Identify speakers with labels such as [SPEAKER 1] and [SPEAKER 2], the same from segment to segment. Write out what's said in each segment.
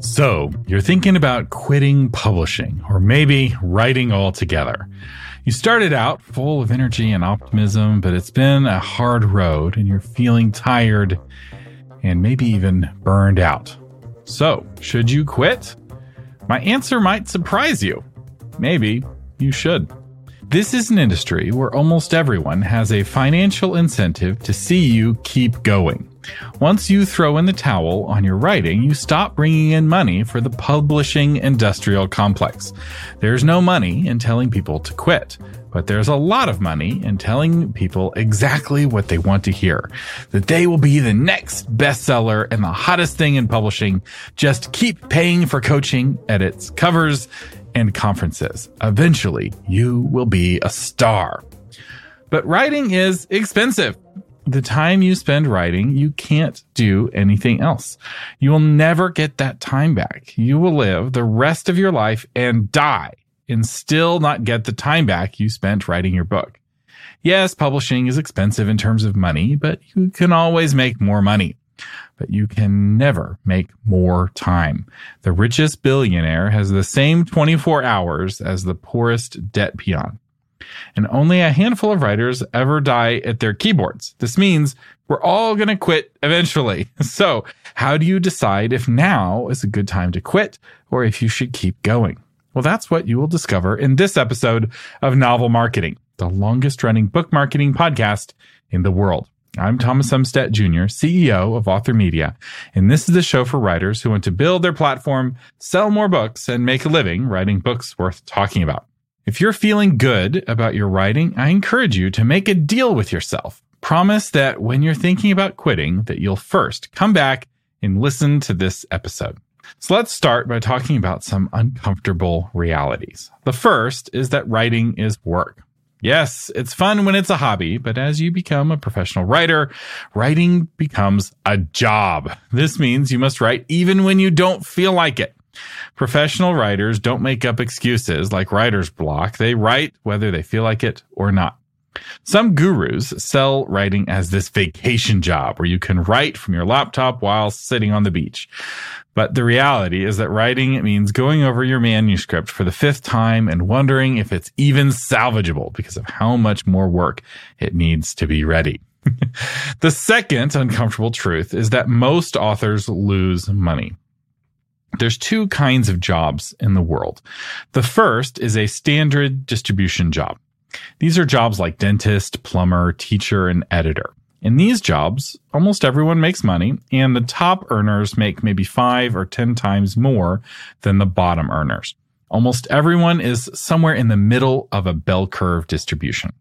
[SPEAKER 1] So, you're thinking about quitting publishing or maybe writing altogether. You started out full of energy and optimism, but it's been a hard road and you're feeling tired and maybe even burned out. So, should you quit? My answer might surprise you. Maybe you should. This is an industry where almost everyone has a financial incentive to see you keep going. Once you throw in the towel on your writing, you stop bringing in money for the publishing industrial complex. There's no money in telling people to quit, but there's a lot of money in telling people exactly what they want to hear. That they will be the next bestseller and the hottest thing in publishing. Just keep paying for coaching, edits, covers, and conferences. Eventually, you will be a star. But writing is expensive. The time you spend writing, you can't do anything else. You will never get that time back. You will live the rest of your life and die and still not get the time back you spent writing your book. Yes, publishing is expensive in terms of money, but you can always make more money but you can never make more time. The richest billionaire has the same 24 hours as the poorest debt peon. And only a handful of writers ever die at their keyboards. This means we're all going to quit eventually. So how do you decide if now is a good time to quit or if you should keep going? Well, that's what you will discover in this episode of Novel Marketing, the longest running book marketing podcast in the world. I'm Thomas Umstattd Jr., CEO of Author Media, and this is the show for writers who want to build their platform, sell more books, and make a living writing books worth talking about. If you're feeling good about your writing, I encourage you to make a deal with yourself. Promise that when you're thinking about quitting, that you'll first come back and listen to this episode. So let's start by talking about some uncomfortable realities. The first is that writing is work. Yes, it's fun when it's a hobby, but as you become a professional writer, writing becomes a job. This means you must write even when you don't feel like it. Professional writers don't make up excuses like writer's block. They write whether they feel like it or not. Some gurus sell writing as this vacation job where you can write from your laptop while sitting on the beach. But the reality is that writing means going over your manuscript for the fifth time and wondering if it's even salvageable because of how much more work it needs to be ready. the second uncomfortable truth is that most authors lose money. There's two kinds of jobs in the world. The first is a standard distribution job. These are jobs like dentist, plumber, teacher, and editor. In these jobs, almost everyone makes money, and the top earners make maybe five or 10 times more than the bottom earners. Almost everyone is somewhere in the middle of a bell curve distribution.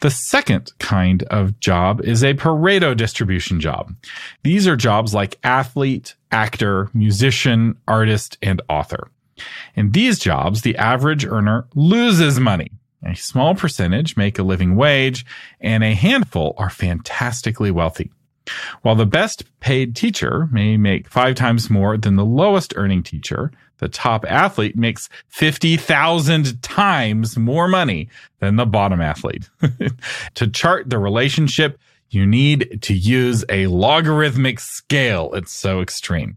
[SPEAKER 1] The second kind of job is a Pareto distribution job. These are jobs like athlete, actor, musician, artist, and author. In these jobs, the average earner loses money a small percentage make a living wage, and a handful are fantastically wealthy. While the best paid teacher may make five times more than the lowest earning teacher, the top athlete makes 50,000 times more money than the bottom athlete. to chart the relationship, you need to use a logarithmic scale. It's so extreme.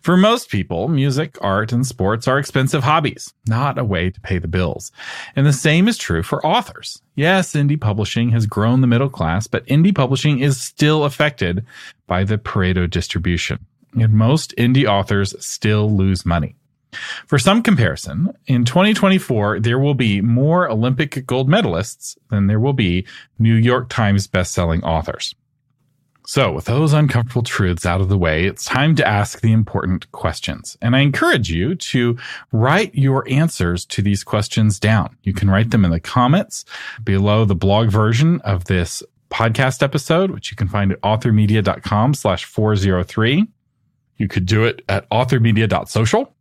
[SPEAKER 1] For most people, music, art, and sports are expensive hobbies, not a way to pay the bills. And the same is true for authors. Yes, indie publishing has grown the middle class, but indie publishing is still affected by the Pareto distribution. And most indie authors still lose money. For some comparison, in 2024, there will be more Olympic gold medalists than there will be New York Times bestselling authors. So, with those uncomfortable truths out of the way, it's time to ask the important questions. And I encourage you to write your answers to these questions down. You can write them in the comments below the blog version of this podcast episode, which you can find at authormedia.com slash 403. You could do it at authormedia.social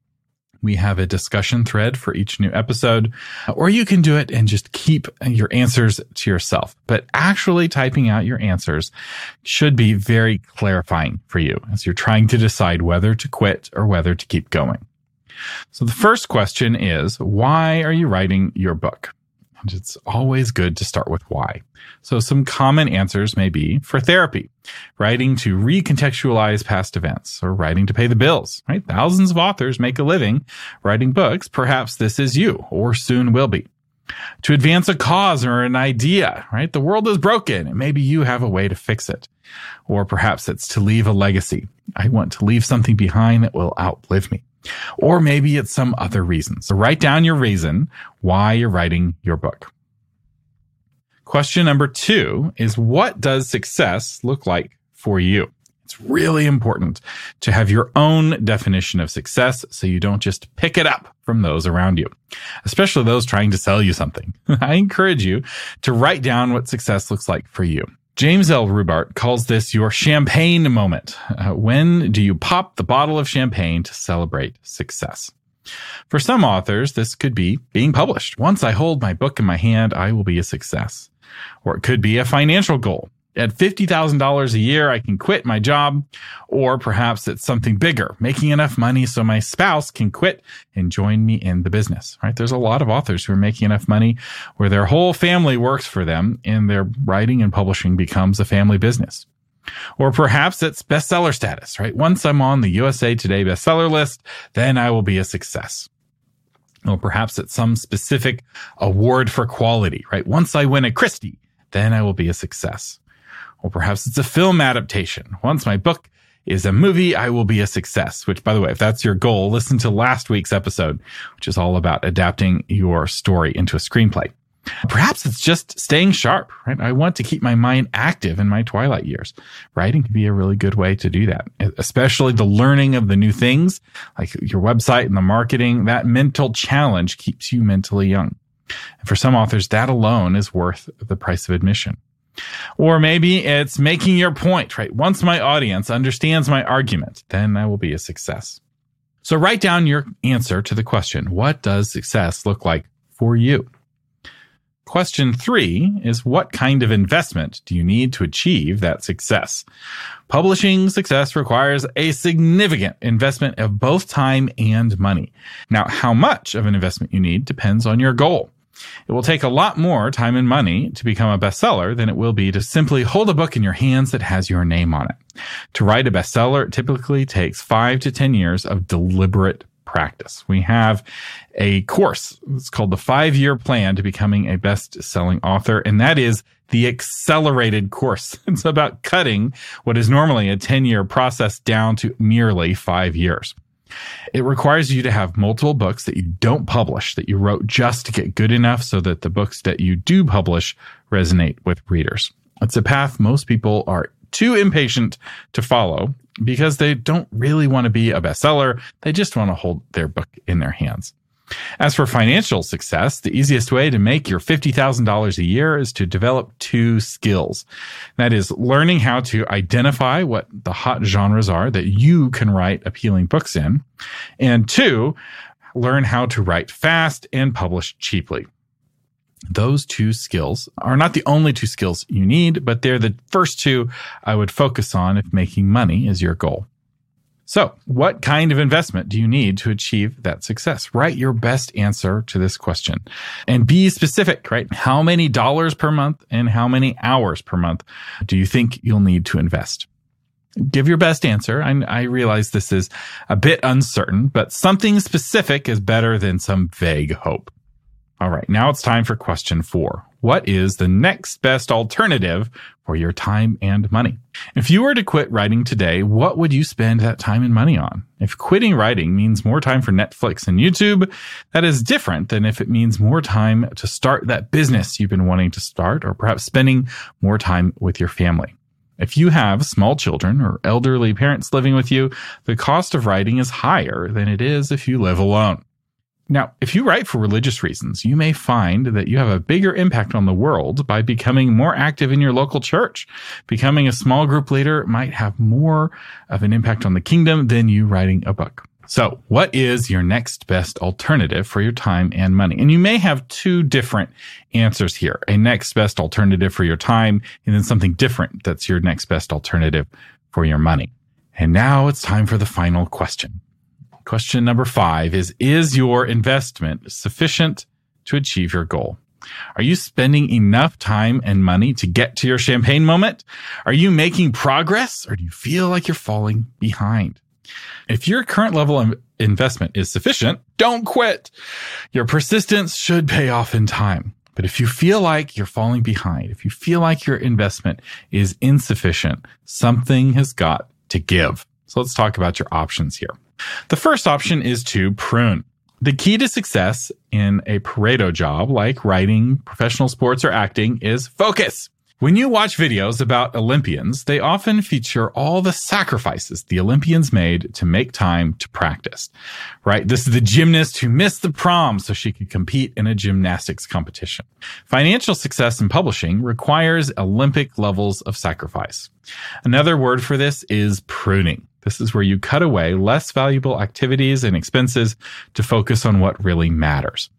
[SPEAKER 1] we have a discussion thread for each new episode, or you can do it and just keep your answers to yourself. But actually typing out your answers should be very clarifying for you as you're trying to decide whether to quit or whether to keep going. So the first question is, why are you writing your book? It's always good to start with why. So some common answers may be for therapy, writing to recontextualize past events or writing to pay the bills, right? Thousands of authors make a living writing books. Perhaps this is you or soon will be. To advance a cause or an idea, right? The world is broken and maybe you have a way to fix it. Or perhaps it's to leave a legacy. I want to leave something behind that will outlive me. Or maybe it's some other reason. So write down your reason why you're writing your book. Question number two is what does success look like for you? It's really important to have your own definition of success so you don't just pick it up from those around you, especially those trying to sell you something. I encourage you to write down what success looks like for you. James L. Rubart calls this your champagne moment. Uh, when do you pop the bottle of champagne to celebrate success? For some authors, this could be being published. Once I hold my book in my hand, I will be a success. Or it could be a financial goal at $50,000 a year, I can quit my job. Or perhaps it's something bigger, making enough money so my spouse can quit and join me in the business, right? There's a lot of authors who are making enough money where their whole family works for them and their writing and publishing becomes a family business. Or perhaps it's bestseller status, right? Once I'm on the USA Today bestseller list, then I will be a success. Or perhaps it's some specific award for quality, right? Once I win a Christy, then I will be a success. Or perhaps it's a film adaptation. Once my book is a movie, I will be a success. Which, by the way, if that's your goal, listen to last week's episode, which is all about adapting your story into a screenplay. Perhaps it's just staying sharp, right? I want to keep my mind active in my twilight years. Writing can be a really good way to do that, especially the learning of the new things, like your website and the marketing. That mental challenge keeps you mentally young. And for some authors, that alone is worth the price of admission. Or maybe it's making your point, right? Once my audience understands my argument, then I will be a success. So write down your answer to the question, what does success look like for you? Question three is what kind of investment do you need to achieve that success? Publishing success requires a significant investment of both time and money. Now, how much of an investment you need depends on your goal. It will take a lot more time and money to become a bestseller than it will be to simply hold a book in your hands that has your name on it. To write a bestseller typically takes five to 10 years of deliberate practice. We have a course. It's called the five year plan to becoming a best selling author. And that is the accelerated course. It's about cutting what is normally a 10 year process down to merely five years. It requires you to have multiple books that you don't publish, that you wrote just to get good enough so that the books that you do publish resonate with readers. It's a path most people are too impatient to follow because they don't really want to be a bestseller. They just want to hold their book in their hands. As for financial success, the easiest way to make your $50,000 a year is to develop two skills. That is learning how to identify what the hot genres are that you can write appealing books in. And two, learn how to write fast and publish cheaply. Those two skills are not the only two skills you need, but they're the first two I would focus on if making money is your goal. So, what kind of investment do you need to achieve that success? Write your best answer to this question and be specific, right? How many dollars per month and how many hours per month do you think you'll need to invest? Give your best answer. I, I realize this is a bit uncertain, but something specific is better than some vague hope. All right. Now it's time for question four. What is the next best alternative for your time and money? If you were to quit writing today, what would you spend that time and money on? If quitting writing means more time for Netflix and YouTube, that is different than if it means more time to start that business you've been wanting to start or perhaps spending more time with your family. If you have small children or elderly parents living with you, the cost of writing is higher than it is if you live alone. Now, if you write for religious reasons, you may find that you have a bigger impact on the world by becoming more active in your local church. Becoming a small group leader might have more of an impact on the kingdom than you writing a book. So what is your next best alternative for your time and money? And you may have two different answers here. A next best alternative for your time and then something different that's your next best alternative for your money. And now it's time for the final question. Question number five is, is your investment sufficient to achieve your goal? Are you spending enough time and money to get to your champagne moment? Are you making progress or do you feel like you're falling behind? If your current level of investment is sufficient, don't quit. Your persistence should pay off in time. But if you feel like you're falling behind, if you feel like your investment is insufficient, something has got to give. So let's talk about your options here. The first option is to prune. The key to success in a Pareto job like writing, professional sports, or acting is focus. When you watch videos about Olympians, they often feature all the sacrifices the Olympians made to make time to practice, right? This is the gymnast who missed the prom so she could compete in a gymnastics competition. Financial success in publishing requires Olympic levels of sacrifice. Another word for this is pruning. This is where you cut away less valuable activities and expenses to focus on what really matters.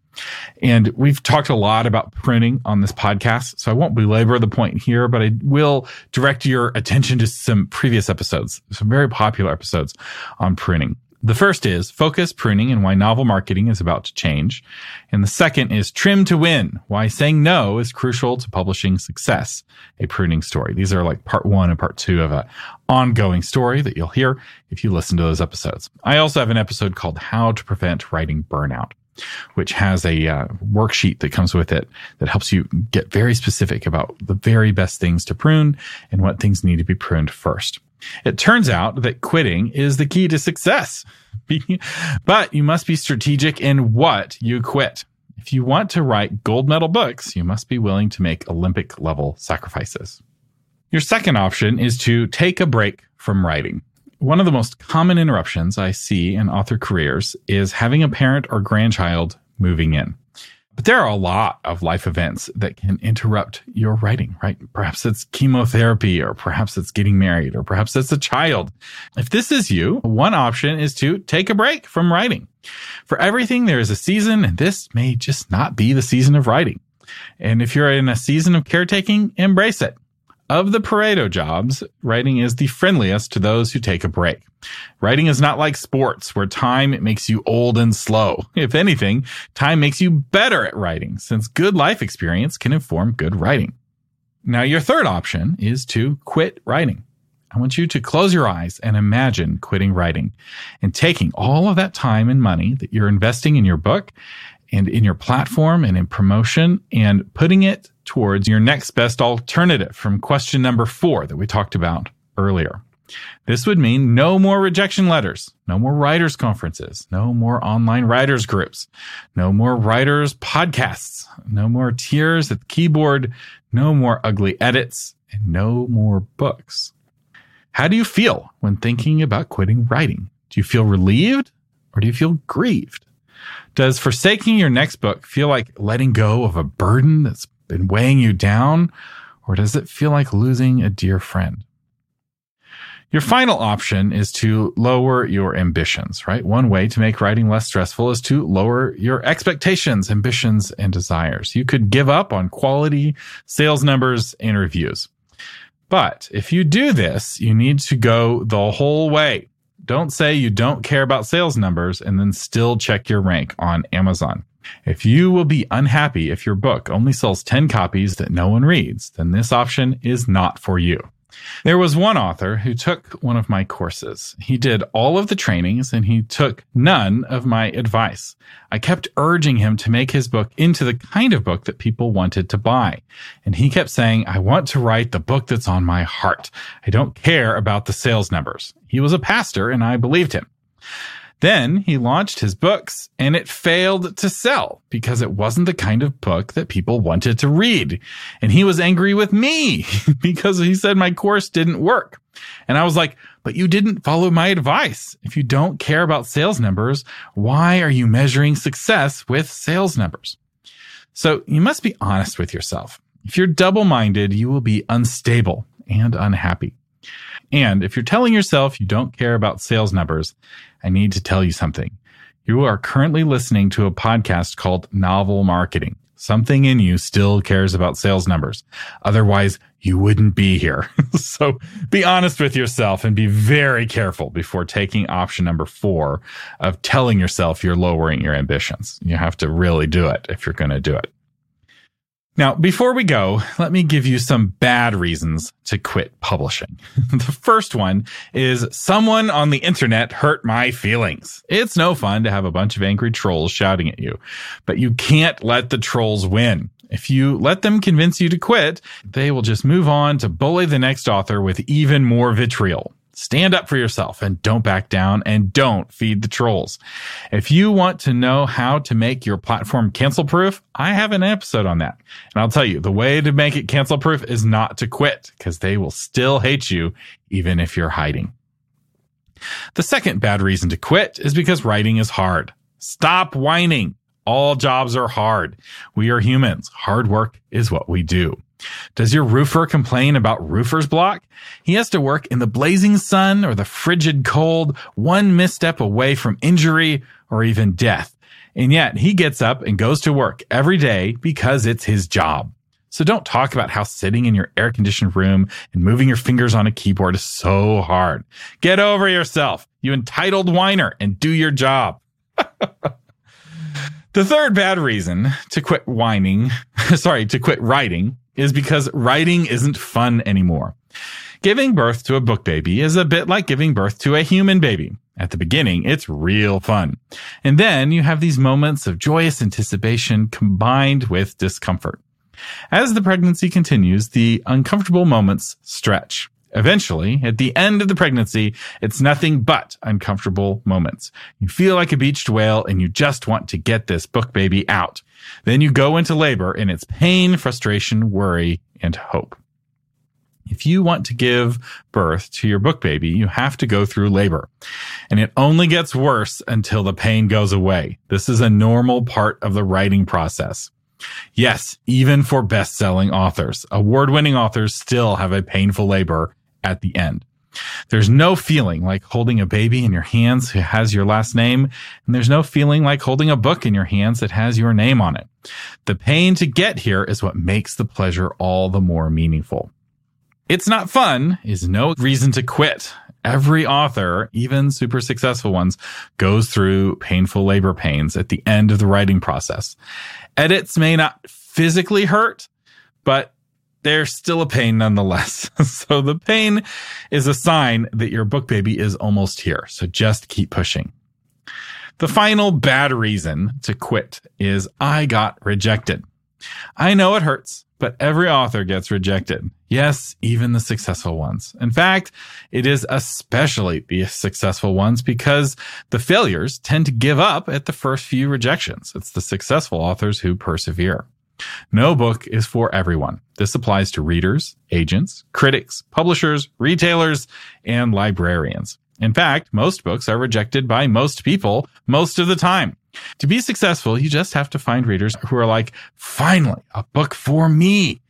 [SPEAKER 1] And we've talked a lot about pruning on this podcast, so I won't belabor the point here, but I will direct your attention to some previous episodes, some very popular episodes on pruning. The first is focus pruning and why novel marketing is about to change. And the second is trim to win, why saying no is crucial to publishing success, a pruning story. These are like part one and part two of an ongoing story that you'll hear if you listen to those episodes. I also have an episode called how to prevent writing burnout which has a uh, worksheet that comes with it that helps you get very specific about the very best things to prune and what things need to be pruned first. It turns out that quitting is the key to success, but you must be strategic in what you quit. If you want to write gold medal books, you must be willing to make Olympic level sacrifices. Your second option is to take a break from writing. One of the most common interruptions I see in author careers is having a parent or grandchild moving in. But there are a lot of life events that can interrupt your writing, right? Perhaps it's chemotherapy, or perhaps it's getting married, or perhaps it's a child. If this is you, one option is to take a break from writing. For everything, there is a season, and this may just not be the season of writing. And if you're in a season of caretaking, embrace it. Of the Pareto jobs, writing is the friendliest to those who take a break. Writing is not like sports where time makes you old and slow. If anything, time makes you better at writing since good life experience can inform good writing. Now, your third option is to quit writing. I want you to close your eyes and imagine quitting writing and taking all of that time and money that you're investing in your book and in your platform and in promotion and putting it towards your next best alternative from question number four that we talked about earlier. This would mean no more rejection letters, no more writers conferences, no more online writers groups, no more writers podcasts, no more tears at the keyboard, no more ugly edits, and no more books. How do you feel when thinking about quitting writing? Do you feel relieved or do you feel grieved? Does forsaking your next book feel like letting go of a burden that's been weighing you down? Or does it feel like losing a dear friend? Your final option is to lower your ambitions, right? One way to make writing less stressful is to lower your expectations, ambitions, and desires. You could give up on quality sales numbers and reviews. But if you do this, you need to go the whole way. Don't say you don't care about sales numbers and then still check your rank on Amazon. If you will be unhappy if your book only sells 10 copies that no one reads, then this option is not for you. There was one author who took one of my courses. He did all of the trainings and he took none of my advice. I kept urging him to make his book into the kind of book that people wanted to buy. And he kept saying, I want to write the book that's on my heart. I don't care about the sales numbers. He was a pastor and I believed him. Then he launched his books and it failed to sell because it wasn't the kind of book that people wanted to read. And he was angry with me because he said my course didn't work. And I was like, but you didn't follow my advice. If you don't care about sales numbers, why are you measuring success with sales numbers? So you must be honest with yourself. If you're double minded, you will be unstable and unhappy. And if you're telling yourself you don't care about sales numbers, I need to tell you something. You are currently listening to a podcast called Novel Marketing. Something in you still cares about sales numbers. Otherwise, you wouldn't be here. so be honest with yourself and be very careful before taking option number four of telling yourself you're lowering your ambitions. You have to really do it if you're going to do it. Now, before we go, let me give you some bad reasons to quit publishing. the first one is someone on the internet hurt my feelings. It's no fun to have a bunch of angry trolls shouting at you, but you can't let the trolls win. If you let them convince you to quit, they will just move on to bully the next author with even more vitriol. Stand up for yourself and don't back down and don't feed the trolls. If you want to know how to make your platform cancel proof, I have an episode on that. And I'll tell you, the way to make it cancel proof is not to quit because they will still hate you even if you're hiding. The second bad reason to quit is because writing is hard. Stop whining. All jobs are hard. We are humans. Hard work is what we do. Does your roofer complain about roofer's block? He has to work in the blazing sun or the frigid cold, one misstep away from injury or even death. And yet he gets up and goes to work every day because it's his job. So don't talk about how sitting in your air conditioned room and moving your fingers on a keyboard is so hard. Get over yourself, you entitled whiner, and do your job. the third bad reason to quit whining, sorry, to quit writing is because writing isn't fun anymore. Giving birth to a book baby is a bit like giving birth to a human baby. At the beginning, it's real fun. And then you have these moments of joyous anticipation combined with discomfort. As the pregnancy continues, the uncomfortable moments stretch. Eventually, at the end of the pregnancy, it's nothing but uncomfortable moments. You feel like a beached whale and you just want to get this book baby out. Then you go into labor and it's pain, frustration, worry, and hope. If you want to give birth to your book baby, you have to go through labor. And it only gets worse until the pain goes away. This is a normal part of the writing process. Yes, even for best-selling authors, award-winning authors still have a painful labor at the end. There's no feeling like holding a baby in your hands who has your last name, and there's no feeling like holding a book in your hands that has your name on it. The pain to get here is what makes the pleasure all the more meaningful. It's not fun is no reason to quit. Every author, even super successful ones, goes through painful labor pains at the end of the writing process. Edits may not physically hurt, but they're still a pain nonetheless. so the pain is a sign that your book baby is almost here. So just keep pushing. The final bad reason to quit is I got rejected. I know it hurts, but every author gets rejected. Yes, even the successful ones. In fact, it is especially the successful ones because the failures tend to give up at the first few rejections. It's the successful authors who persevere. No book is for everyone. This applies to readers, agents, critics, publishers, retailers, and librarians. In fact, most books are rejected by most people most of the time. To be successful, you just have to find readers who are like, finally, a book for me.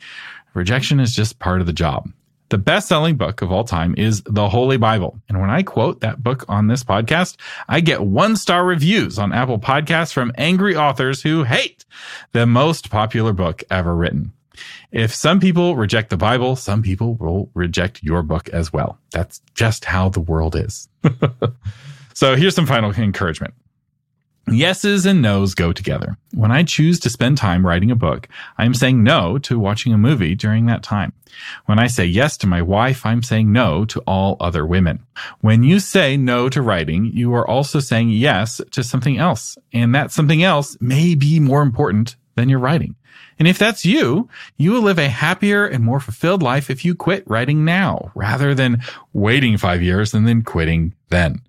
[SPEAKER 1] Rejection is just part of the job. The best selling book of all time is the Holy Bible. And when I quote that book on this podcast, I get one star reviews on Apple podcasts from angry authors who hate the most popular book ever written. If some people reject the Bible, some people will reject your book as well. That's just how the world is. so here's some final encouragement. Yeses and nos go together. When I choose to spend time writing a book, I am saying no to watching a movie during that time. When I say yes to my wife, I'm saying no to all other women. When you say no to writing, you are also saying yes to something else. And that something else may be more important than your writing. And if that's you, you will live a happier and more fulfilled life if you quit writing now rather than waiting five years and then quitting then.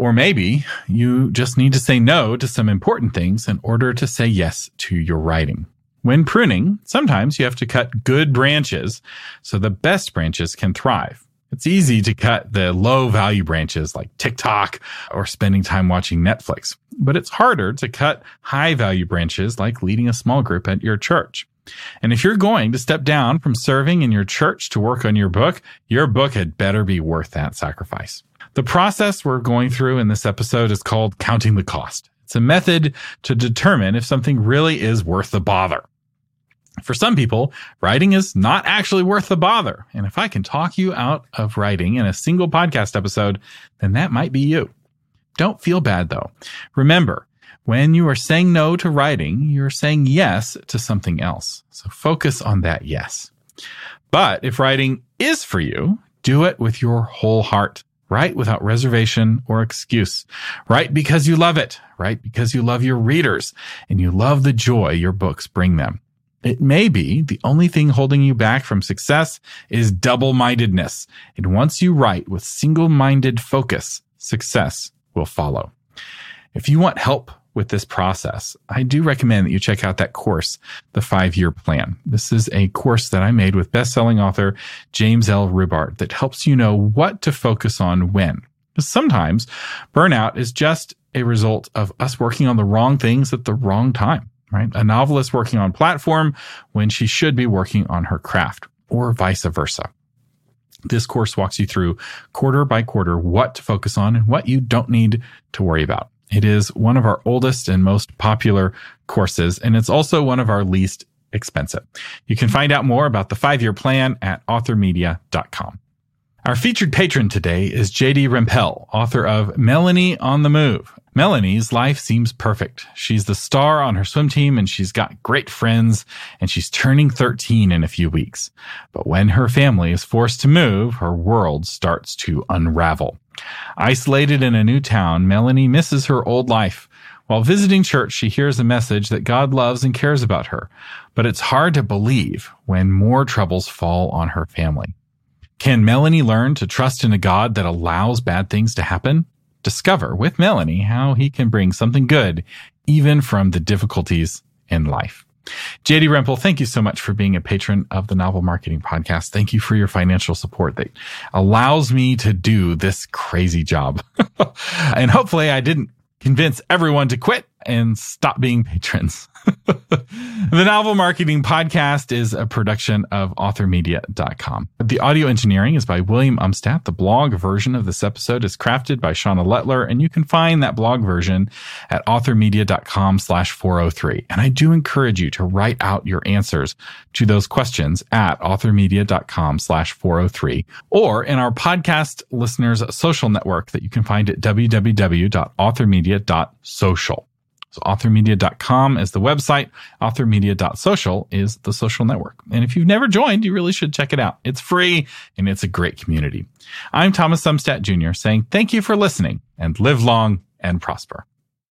[SPEAKER 1] Or maybe you just need to say no to some important things in order to say yes to your writing. When pruning, sometimes you have to cut good branches so the best branches can thrive. It's easy to cut the low value branches like TikTok or spending time watching Netflix, but it's harder to cut high value branches like leading a small group at your church. And if you're going to step down from serving in your church to work on your book, your book had better be worth that sacrifice. The process we're going through in this episode is called counting the cost. It's a method to determine if something really is worth the bother. For some people, writing is not actually worth the bother. And if I can talk you out of writing in a single podcast episode, then that might be you. Don't feel bad though. Remember, When you are saying no to writing, you're saying yes to something else. So focus on that yes. But if writing is for you, do it with your whole heart. Write without reservation or excuse. Write because you love it. Write because you love your readers and you love the joy your books bring them. It may be the only thing holding you back from success is double-mindedness. And once you write with single-minded focus, success will follow. If you want help with this process, I do recommend that you check out that course, The Five Year Plan. This is a course that I made with best-selling author James L. Rubart that helps you know what to focus on when. Sometimes burnout is just a result of us working on the wrong things at the wrong time, right? A novelist working on platform when she should be working on her craft or vice versa. This course walks you through quarter by quarter what to focus on and what you don't need to worry about. It is one of our oldest and most popular courses, and it's also one of our least expensive. You can find out more about the five year plan at authormedia.com. Our featured patron today is JD Rempel, author of Melanie on the Move. Melanie's life seems perfect. She's the star on her swim team and she's got great friends and she's turning 13 in a few weeks. But when her family is forced to move, her world starts to unravel. Isolated in a new town, Melanie misses her old life. While visiting church, she hears a message that God loves and cares about her, but it's hard to believe when more troubles fall on her family. Can Melanie learn to trust in a God that allows bad things to happen? Discover with Melanie how he can bring something good even from the difficulties in life. JD Rempel, thank you so much for being a patron of the Novel Marketing Podcast. Thank you for your financial support that allows me to do this crazy job. and hopefully I didn't convince everyone to quit and stop being patrons. the Novel Marketing Podcast is a production of authormedia.com. The audio engineering is by William Umstattd. The blog version of this episode is crafted by Shauna Lettler, and you can find that blog version at authormedia.com slash 403. And I do encourage you to write out your answers to those questions at authormedia.com slash 403 or in our podcast listeners social network that you can find at www.authormedia.social. So authormedia.com is the website. Authormedia.social is the social network. And if you've never joined, you really should check it out. It's free and it's a great community. I'm Thomas Umstattd Jr. saying thank you for listening and live long and prosper.